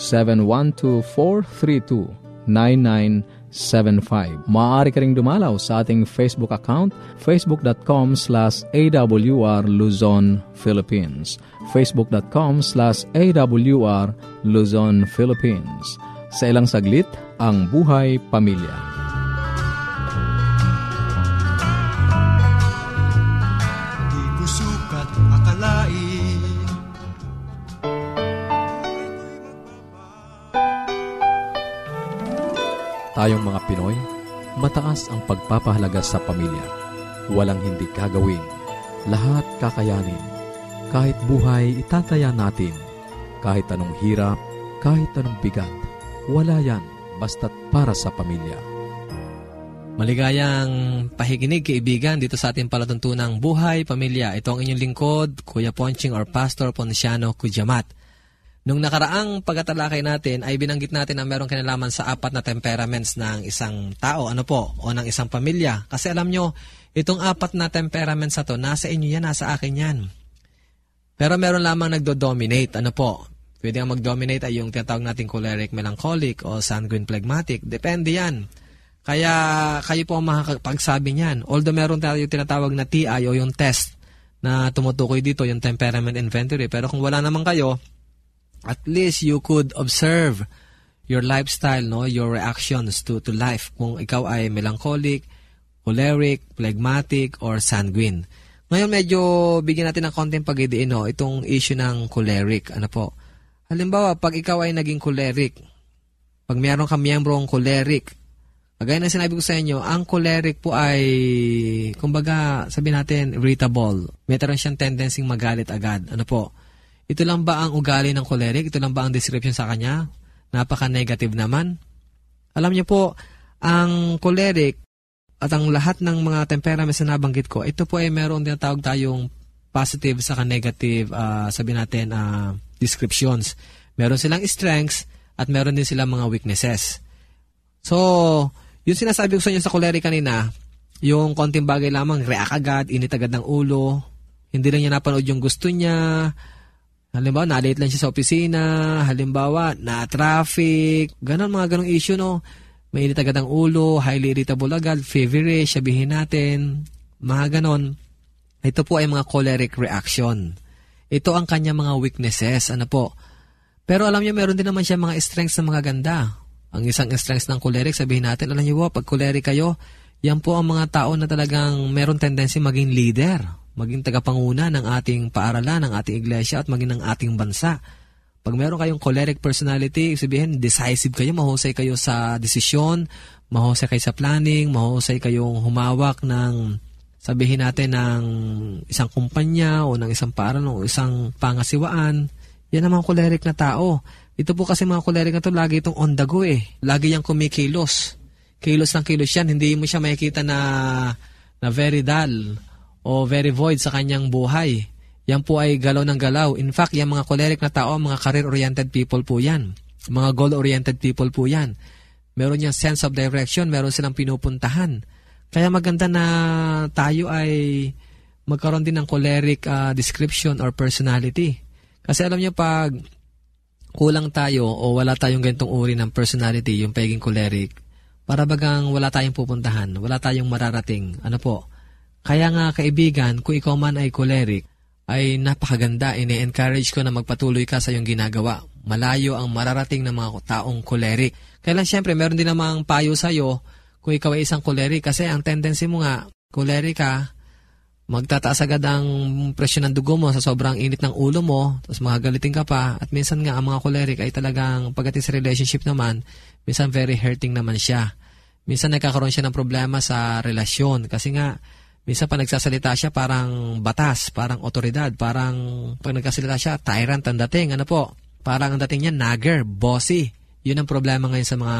712-432-9975. Maaari ka ring dumalaw sa ating Facebook account, facebook.com slash awr Luzon, Philippines. facebook.com slash awr Luzon, Philippines. Sa ilang saglit, ang buhay pamilya. Tayong mga Pinoy, mataas ang pagpapahalaga sa pamilya. Walang hindi kagawin. Lahat kakayanin. Kahit buhay, itataya natin. Kahit anong hirap, kahit anong bigat. Wala yan, basta't para sa pamilya. Maligayang pahikinig kaibigan dito sa ating palatuntunang Buhay Pamilya. Ito ang inyong lingkod, Kuya Ponching or Pastor Ponciano Kujamat. Nung nakaraang pagkatalakay natin ay binanggit natin na meron kinalaman sa apat na temperaments ng isang tao, ano po, o ng isang pamilya. Kasi alam nyo, itong apat na temperaments na to, nasa inyo yan, nasa akin yan. Pero meron lamang nagdo-dominate, ano po. Pwede ang mag-dominate ay yung tinatawag nating choleric melancholic o sanguine phlegmatic. Depende yan. Kaya kayo po ang makakapagsabi niyan. Although meron tayo tinatawag na TI o yung test na tumutukoy dito, yung temperament inventory. Pero kung wala naman kayo, at least you could observe your lifestyle, no, your reactions to to life kung ikaw ay melancholic, choleric, phlegmatic or sanguine. Ngayon medyo bigyan natin ng konting pagdidiin no, itong issue ng choleric. Ano po? Halimbawa, pag ikaw ay naging choleric, pag mayroon kang miyembrong choleric, kagaya na sinabi ko sa inyo, ang choleric po ay, kumbaga, sabi natin, irritable. Meron siyang tendency magalit agad. Ano po? Ito lang ba ang ugali ng choleric? Ito lang ba ang description sa kanya? Napaka-negative naman. Alam niyo po, ang choleric at ang lahat ng mga temperaments na nabanggit ko, ito po ay meron din tawag tayong positive sa negative, uh, sabi natin, uh, descriptions. Meron silang strengths at meron din silang mga weaknesses. So, yung sinasabi ko sa inyo sa choleric kanina, yung konting bagay lamang, react agad, init agad ng ulo, Hindi lang niya napanood yung gusto niya. Halimbawa, na-late lang siya sa opisina. Halimbawa, na-traffic. Ganon, mga ganong issue, no? Mainit agad ang ulo, highly irritable agad, feverish, sabihin natin. Mga ganon. Ito po ay mga choleric reaction. Ito ang kanya mga weaknesses. Ano po? Pero alam niyo, meron din naman siya mga strengths na mga ganda. Ang isang strengths ng choleric, sabihin natin, alam niyo po, pag choleric kayo, yan po ang mga tao na talagang meron tendency maging leader, maging tagapanguna ng ating paaralan, ng ating iglesia at maging ng ating bansa. Pag meron kayong choleric personality, sabihin, decisive kayo, mahusay kayo sa desisyon, mahusay kayo sa planning, mahusay kayong humawak ng sabihin natin ng isang kumpanya o ng isang paaralan o isang pangasiwaan, yan ang mga choleric na tao. Ito po kasi mga choleric na to, lagi itong on the go eh. Lagi yung kumikilos. Kilos ng kilos yan. Hindi mo siya makikita na, na very dull o very void sa kanyang buhay. Yan po ay galaw ng galaw. In fact, yung mga choleric na tao, mga career-oriented people po yan. Mga goal-oriented people po yan. Meron yung sense of direction, meron silang pinupuntahan. Kaya maganda na tayo ay magkaroon din ng choleric uh, description or personality. Kasi alam niyo pag kulang tayo o wala tayong ganitong uri ng personality, yung pagiging choleric, para bagang wala tayong pupuntahan, wala tayong mararating. Ano po? Kaya nga kaibigan, kung ikaw man ay choleric, ay napakaganda. Ini-encourage ko na magpatuloy ka sa iyong ginagawa. Malayo ang mararating ng mga taong choleric. Kaya lang syempre, meron din namang payo sa iyo kung ikaw ay isang choleric kasi ang tendency mo nga, choleric ka, magtataas agad ang presyon ng dugo mo sa sobrang init ng ulo mo, tapos magagalitin ka pa, at minsan nga ang mga choleric ay talagang pagdating sa relationship naman, minsan very hurting naman siya. Minsan nagkakaroon siya ng problema sa relasyon kasi nga, minsan pa nagsasalita siya parang batas, parang otoridad, parang pag nagsasalita siya, tyrant ang dating, ano po, parang ang dating niya, nagger, bossy. Yun ang problema ngayon sa mga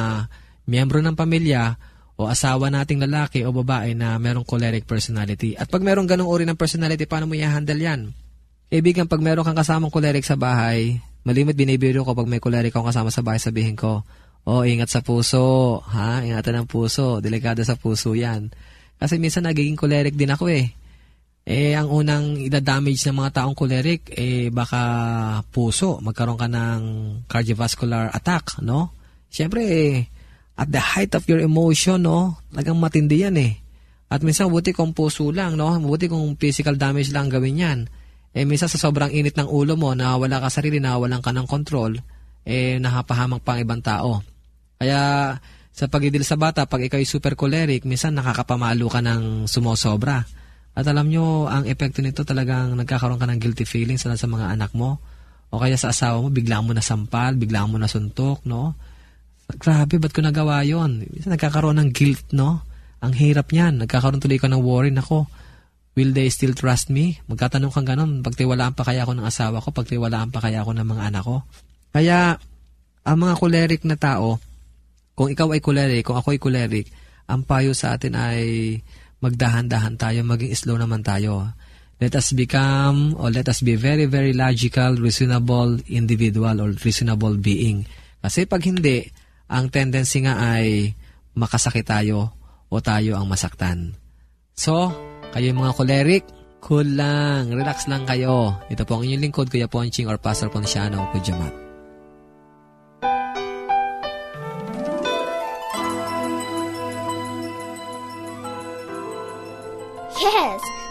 miyembro ng pamilya o asawa nating lalaki o babae na merong choleric personality. At pag merong ganong uri ng personality, paano mo i-handle yan? Ibigan, pag meron kang kasamang choleric sa bahay, malimit binibiro ko pag may choleric akong kasama sa bahay, sabihin ko, oh, ingat sa puso, ha? Ingatan ng puso, delikado sa puso yan. Kasi minsan nagiging choleric din ako eh. Eh, ang unang ida-damage ng mga taong choleric, eh, baka puso, magkaroon ka ng cardiovascular attack, no? Siyempre, eh, at the height of your emotion, no, talagang matindi yan eh. At minsan, buti kung puso lang, no, buti kung physical damage lang gawin yan. Eh, minsan sa sobrang init ng ulo mo, na wala ka sarili, na walang ka ng control, eh, nahapahamang pang ibang tao. Kaya, sa pagidil sa bata, pag ikaw ay super choleric, minsan nakakapamalo ka ng sumosobra. At alam nyo, ang epekto nito talagang nagkakaroon ka ng guilty feelings sa mga anak mo. O kaya sa asawa mo, bigla mo na sampal, bigla mo na suntok, no? grabe, ba't ko nagawa yon? Minsan nagkakaroon ng guilt, no? Ang hirap niyan. Nagkakaroon tuloy ka ng worry. Nako, will they still trust me? Magkatanong kang ganun. Pagtiwalaan pa kaya ako ng asawa ko? Pagtiwalaan pa kaya ako ng mga anak ko? Kaya, ang mga choleric na tao, kung ikaw ay choleric, kung ako ay choleric, ang payo sa atin ay magdahan-dahan tayo, maging slow naman tayo. Let us become, or let us be very, very logical, reasonable individual or reasonable being. Kasi pag hindi, ang tendency nga ay makasakit tayo o tayo ang masaktan. So, kayo mga choleric, cool lang, relax lang kayo. Ito po ang inyong lingkod, Kuya Ponching or Pastor Ponciano, Kujamat. Yes,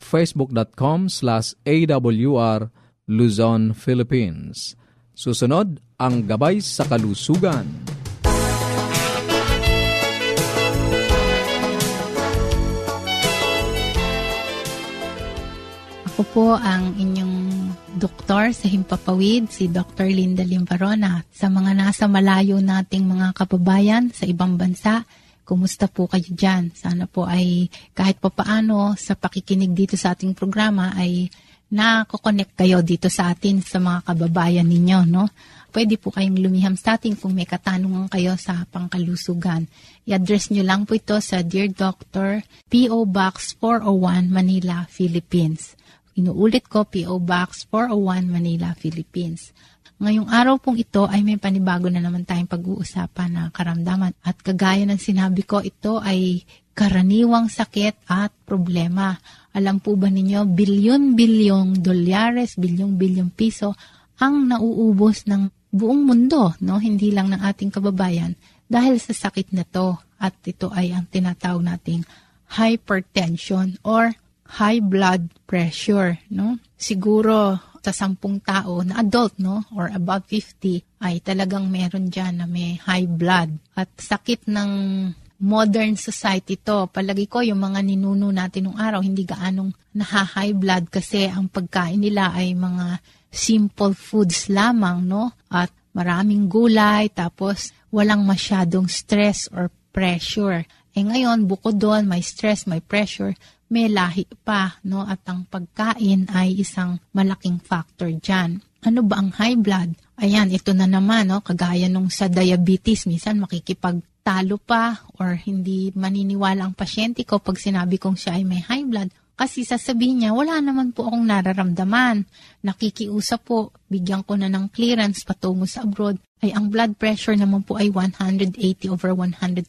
facebook.com slash awr Luzon, Philippines. Susunod, ang Gabay sa Kalusugan. Ako po ang inyong doktor sa Himpapawid, si Dr. Linda Limbarona. Sa mga nasa malayo nating mga kababayan sa ibang bansa, kumusta po kayo dyan? Sana po ay kahit pa paano sa pakikinig dito sa ating programa ay nakokonek kayo dito sa atin sa mga kababayan ninyo, no? Pwede po kayong lumiham sa atin kung may katanungan kayo sa pangkalusugan. I-address nyo lang po ito sa Dear Doctor, P.O. Box 401, Manila, Philippines. Inuulit ko, P.O. Box 401, Manila, Philippines. Ngayong araw pong ito ay may panibago na naman tayong pag-uusapan na karamdaman. At kagaya ng sinabi ko, ito ay karaniwang sakit at problema. Alam po ba ninyo, bilyon-bilyong dolyares, bilyong-bilyong piso ang nauubos ng buong mundo, no? hindi lang ng ating kababayan, dahil sa sakit na to. At ito ay ang tinatawag nating hypertension or high blood pressure, no? Siguro sa sampung tao na adult, no, or above 50, ay talagang meron dyan na may high blood. At sakit ng modern society to. Palagi ko yung mga ninuno natin nung araw, hindi gaanong naha-high blood kasi ang pagkain nila ay mga simple foods lamang, no? At maraming gulay, tapos walang masyadong stress or pressure. Eh ngayon, bukod doon, may stress, may pressure, may lahi pa, no? At ang pagkain ay isang malaking factor dyan. Ano ba ang high blood? Ayan, ito na naman, no? Kagaya nung sa diabetes, minsan makikipagtalo pa or hindi maniniwala ang pasyente ko pag sinabi kong siya ay may high blood. Kasi sasabihin niya, wala naman po akong nararamdaman. Nakikiusap po, bigyan ko na ng clearance patungo sa abroad. Ay ang blood pressure naman po ay 180 over 120.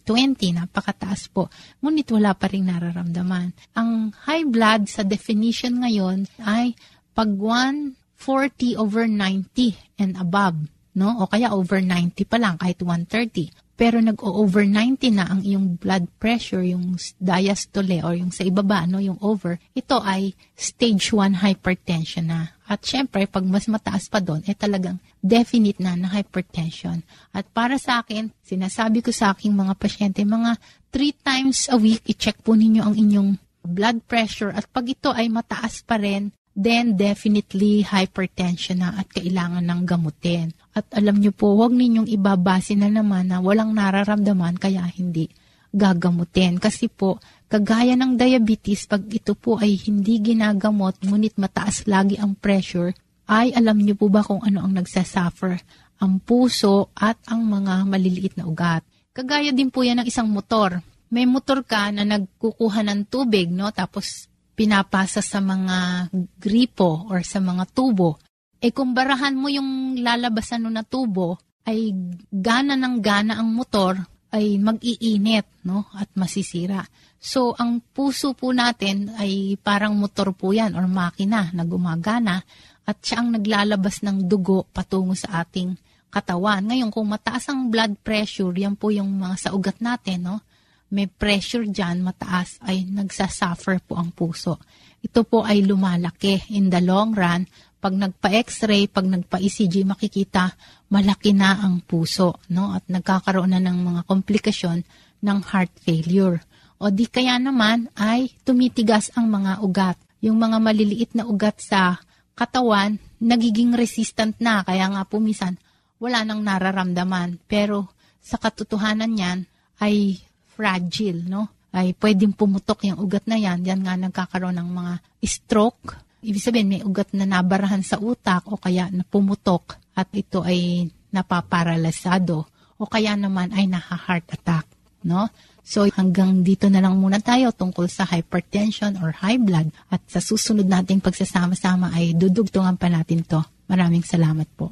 Napakataas po. Ngunit wala pa rin nararamdaman. Ang high blood sa definition ngayon ay pag 140 over 90 and above. No? O kaya over 90 pa lang, kahit 130 pero nag-over 90 na ang iyong blood pressure, yung diastole or yung sa ibaba, no, yung over, ito ay stage 1 hypertension na. At syempre, pag mas mataas pa doon, eh talagang definite na na hypertension. At para sa akin, sinasabi ko sa aking mga pasyente, mga 3 times a week, i-check po ninyo ang inyong blood pressure. At pag ito ay mataas pa rin, then definitely hypertension na at kailangan ng gamutin. At alam niyo po, huwag ninyong ibabase na naman na walang nararamdaman kaya hindi gagamutin. Kasi po, kagaya ng diabetes, pag ito po ay hindi ginagamot, ngunit mataas lagi ang pressure, ay alam niyo po ba kung ano ang nagsasuffer? Ang puso at ang mga maliliit na ugat. Kagaya din po yan ng isang motor. May motor ka na nagkukuha ng tubig, no? Tapos pinapasa sa mga gripo or sa mga tubo. Eh kung barahan mo yung lalabasan no na tubo, ay gana ng gana ang motor, ay mag-iinit no? at masisira. So, ang puso po natin ay parang motor po yan or makina na gumagana at siya ang naglalabas ng dugo patungo sa ating katawan. Ngayon, kung mataas ang blood pressure, yan po yung mga sa ugat natin, no? May pressure dyan, mataas, ay nagsasuffer po ang puso. Ito po ay lumalaki in the long run. Pag nagpa-x-ray, pag nagpa-ECG, makikita malaki na ang puso. No? At nagkakaroon na ng mga komplikasyon ng heart failure. O di kaya naman ay tumitigas ang mga ugat. Yung mga maliliit na ugat sa katawan, nagiging resistant na. Kaya nga pumisan, wala nang nararamdaman. Pero sa katotohanan niyan, ay fragile, no? Ay pwedeng pumutok yung ugat na yan. Yan nga nagkakaroon ng mga stroke. Ibig sabihin, may ugat na nabarahan sa utak o kaya na pumutok at ito ay napaparalisado o kaya naman ay naha-heart attack, no? So hanggang dito na lang muna tayo tungkol sa hypertension or high blood at sa susunod nating pagsasama-sama ay dudugtungan pa natin to. Maraming salamat po.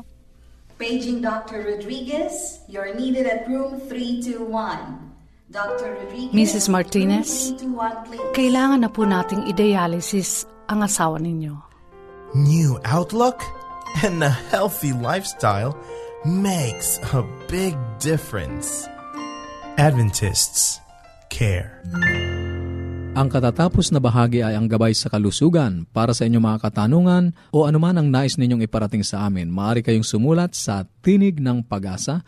Paging Dr. Rodriguez, you're needed at room 321. Mrs. Martinez, room 321, please. kailangan na po nating i-dialysis ang asawa ninyo. New outlook and a healthy lifestyle makes a big difference. Adventists care. Ang katatapos na bahagi ay ang gabay sa kalusugan. Para sa inyong mga katanungan o anuman ang nais ninyong iparating sa amin, maaari kayong sumulat sa Tinig ng Pag-asa,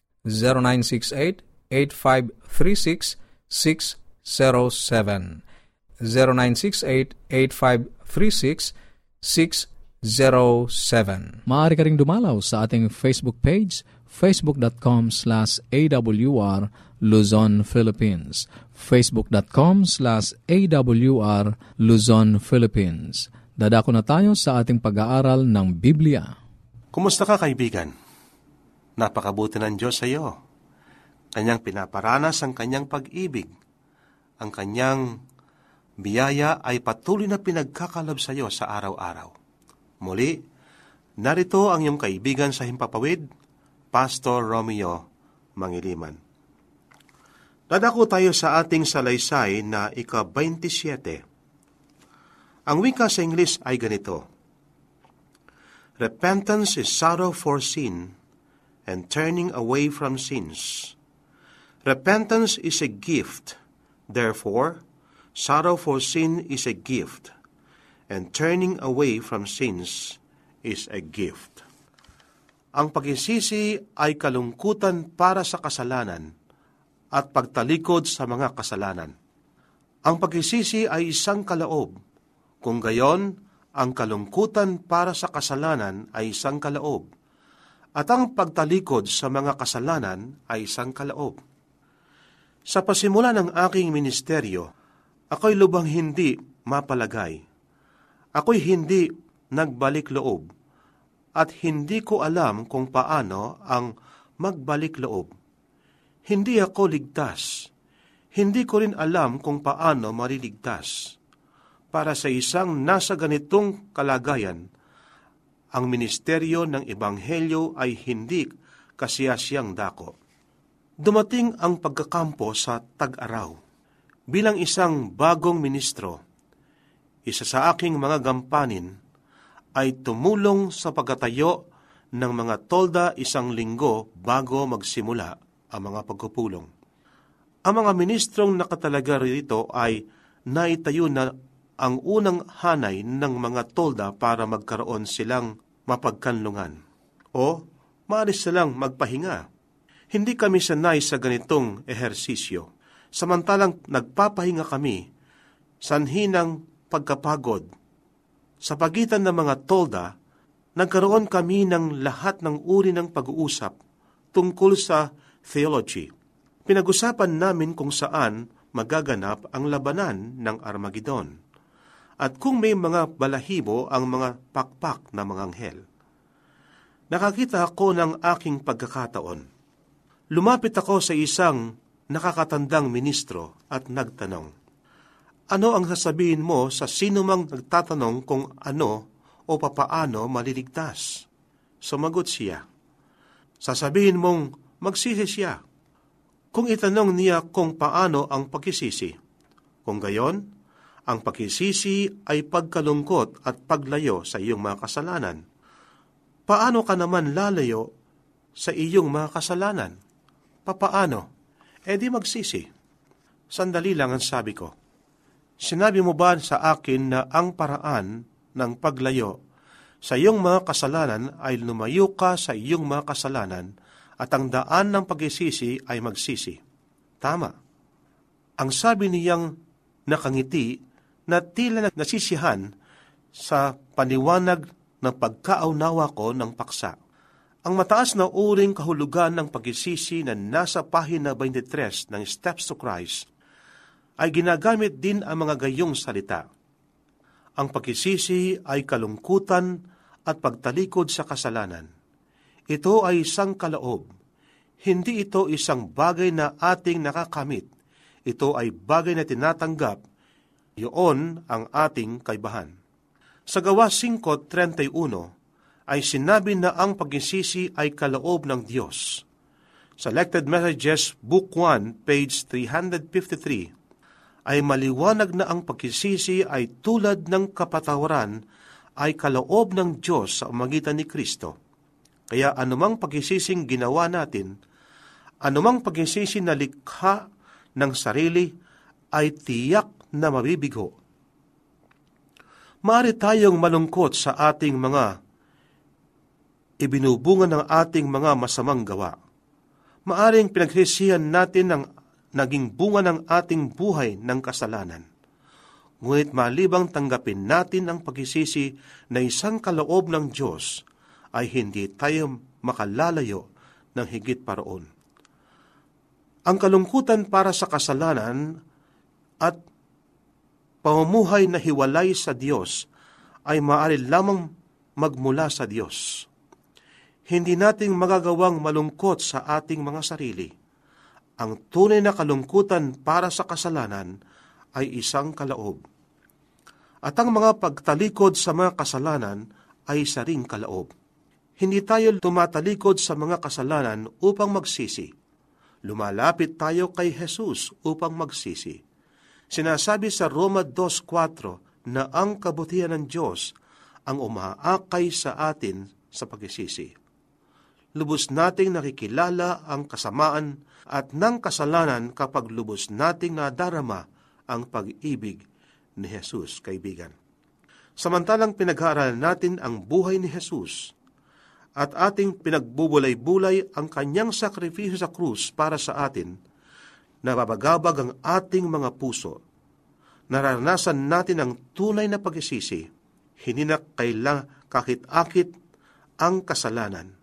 0968-8536-607. 0968-8536-607. Maaari ka ring dumalaw sa ating Facebook page, facebook.com slash awr Luzon, Philippines. facebook.com slash awr Luzon, Philippines. Dadako na tayo sa ating pag-aaral ng Biblia. Kumusta ka kaibigan? Napakabuti ng Diyos sa iyo. Kanyang pinaparanas ang kanyang pag-ibig. Ang kanyang biyaya ay patuloy na pinagkakalab sa iyo sa araw-araw. Muli, narito ang iyong kaibigan sa Himpapawid, Pastor Romeo Mangiliman. Dadako tayo sa ating salaysay na ika-27. Ang wika sa English ay ganito, Repentance is sorrow for sin and turning away from sins. Repentance is a gift. Therefore, sorrow for sin is a gift, and turning away from sins is a gift. Ang pagisisi ay kalungkutan para sa kasalanan at pagtalikod sa mga kasalanan. Ang pagisisi ay isang kalaob, kung gayon, ang kalungkutan para sa kasalanan ay isang kalaob, at ang pagtalikod sa mga kasalanan ay isang kalaob. Sa pasimula ng aking ministeryo, ako'y lubang hindi mapalagay. Ako'y hindi nagbalik loob, at hindi ko alam kung paano ang magbalik loob. Hindi ako ligtas. Hindi ko rin alam kung paano mariligtas. Para sa isang nasa ganitong kalagayan, ang ministeryo ng Ebanghelyo ay hindi kasiyasiyang dako. Dumating ang pagkakampo sa tag-araw. Bilang isang bagong ministro, isa sa aking mga gampanin ay tumulong sa pagkatayo ng mga tolda isang linggo bago magsimula ang mga pagpupulong. Ang mga ministrong nakatalaga rito ay naitayo na ang unang hanay ng mga tolda para magkaroon silang mapagkanlungan o maalis silang magpahinga. Hindi kami sanay sa ganitong ehersisyo. Samantalang nagpapahinga kami, sanhi ng pagkapagod. Sa pagitan ng mga tolda, nagkaroon kami ng lahat ng uri ng pag-uusap tungkol sa theology. Pinag-usapan namin kung saan magaganap ang labanan ng Armageddon at kung may mga balahibo ang mga pakpak na mga anghel. Nakakita ako ng aking pagkakataon. Lumapit ako sa isang nakakatandang ministro at nagtanong, Ano ang sasabihin mo sa sino mang nagtatanong kung ano o papaano maliligtas? Sumagot siya, Sasabihin mong magsisi siya. Kung itanong niya kung paano ang pagkisisi, kung gayon, ang pagkisisi ay pagkalungkot at paglayo sa iyong mga kasalanan. Paano ka naman lalayo sa iyong mga kasalanan? Papaano? E di magsisi. Sandali lang ang sabi ko. Sinabi mo ba sa akin na ang paraan ng paglayo sa iyong mga kasalanan ay lumayo ka sa iyong mga kasalanan at ang daan ng pagsisisi ay magsisi? Tama. Ang sabi niyang nakangiti na tila nasisihan sa paniwanag ng pagkaunawa ko ng paksa. Ang mataas na uring kahulugan ng pagisisi na nasa pahina 23 ng Steps to Christ ay ginagamit din ang mga gayong salita. Ang pagisisi ay kalungkutan at pagtalikod sa kasalanan. Ito ay isang kalaob. Hindi ito isang bagay na ating nakakamit. Ito ay bagay na tinatanggap. Iyon ang ating kaibahan. Sa gawa 5.31 ay sinabi na ang pagisisi ay kaloob ng Diyos. Selected Messages, Book 1, page 353, ay maliwanag na ang pagisisi ay tulad ng kapatawaran ay kaloob ng Diyos sa umagitan ni Kristo. Kaya anumang pagisising ginawa natin, anumang pagisisi na likha ng sarili ay tiyak na mabibigo. Maari tayong malungkot sa ating mga ibinubunga ng ating mga masamang gawa. Maaring pinagsisihan natin ang naging bunga ng ating buhay ng kasalanan. Ngunit malibang tanggapin natin ang pagisisi na isang kaloob ng Diyos, ay hindi tayo makalalayo ng higit paroon. Ang kalungkutan para sa kasalanan at pamumuhay na hiwalay sa Diyos ay maaari lamang magmula sa Diyos hindi nating magagawang malungkot sa ating mga sarili. Ang tunay na kalungkutan para sa kasalanan ay isang kalaob. At ang mga pagtalikod sa mga kasalanan ay isa ring kalaob. Hindi tayo tumatalikod sa mga kasalanan upang magsisi. Lumalapit tayo kay Jesus upang magsisi. Sinasabi sa Roma 2.4 na ang kabutihan ng Diyos ang umaakay sa atin sa pagsisisi lubos nating nakikilala ang kasamaan at ng kasalanan kapag lubos nating nadarama ang pag-ibig ni Jesus, kaibigan. Samantalang pinag-aaralan natin ang buhay ni Jesus at ating pinagbubulay-bulay ang kanyang sakripisyo sa krus para sa atin, nababagabag ang ating mga puso. Naranasan natin ang tunay na pagisisi, hindi na kailang kakit-akit ang kasalanan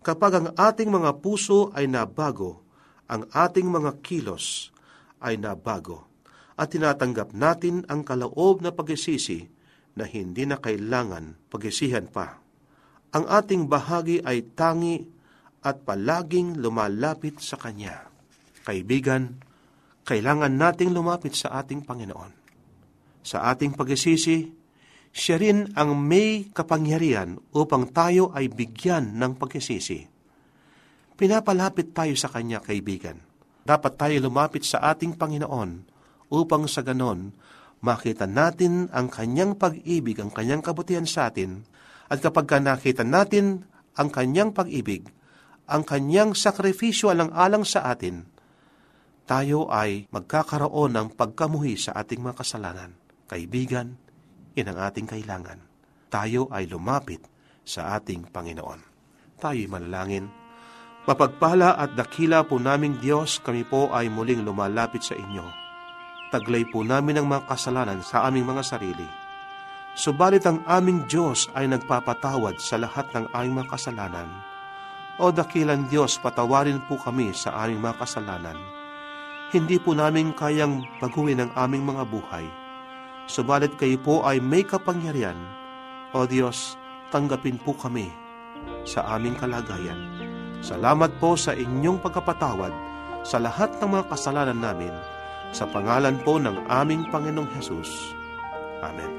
Kapag ang ating mga puso ay nabago, ang ating mga kilos ay nabago, at tinatanggap natin ang kalaob na pagisisi na hindi na kailangan pagisihan pa. Ang ating bahagi ay tangi at palaging lumalapit sa Kanya. Kaibigan, kailangan nating lumapit sa ating Panginoon. Sa ating pagisisi, siya rin ang may kapangyarihan upang tayo ay bigyan ng pagkisisi. Pinapalapit tayo sa Kanya, kaibigan. Dapat tayo lumapit sa ating Panginoon upang sa ganon makita natin ang Kanyang pag-ibig, ang Kanyang kabutihan sa atin, at kapag ka nakita natin ang Kanyang pag-ibig, ang Kanyang sakripisyo alang-alang sa atin, tayo ay magkakaroon ng pagkamuhi sa ating mga kasalanan. Kaibigan, yan ang ating kailangan. Tayo ay lumapit sa ating Panginoon. Tayo'y manalangin. Mapagpala at dakila po naming Diyos, kami po ay muling lumalapit sa inyo. Taglay po namin ang mga kasalanan sa aming mga sarili. Subalit ang aming Diyos ay nagpapatawad sa lahat ng aming mga kasalanan. O dakilan Diyos, patawarin po kami sa aming mga kasalanan. Hindi po namin kayang baguhin ang aming mga buhay Subalit kayo po ay may kapangyarihan. O Diyos, tanggapin po kami sa aming kalagayan. Salamat po sa inyong pagkapatawad sa lahat ng mga kasalanan namin. Sa pangalan po ng aming Panginoong Hesus. Amen.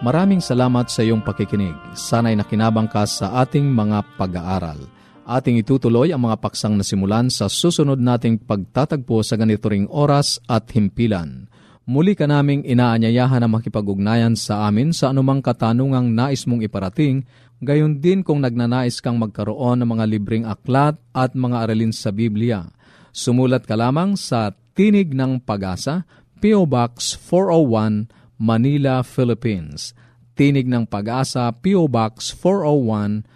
Maraming salamat sa iyong pakikinig. Sana'y nakinabang ka sa ating mga pag-aaral. Ating itutuloy ang mga paksang nasimulan sa susunod nating pagtatagpo sa ganito ring oras at himpilan. Muli ka naming inaanyayahan na makipag-ugnayan sa amin sa anumang katanungang nais mong iparating, gayon din kung nagnanais kang magkaroon ng mga libreng aklat at mga aralin sa Biblia. Sumulat ka lamang sa Tinig ng Pag-asa, P.O. Box 401, Manila, Philippines. Tinig ng Pag-asa, P.O. Box 401,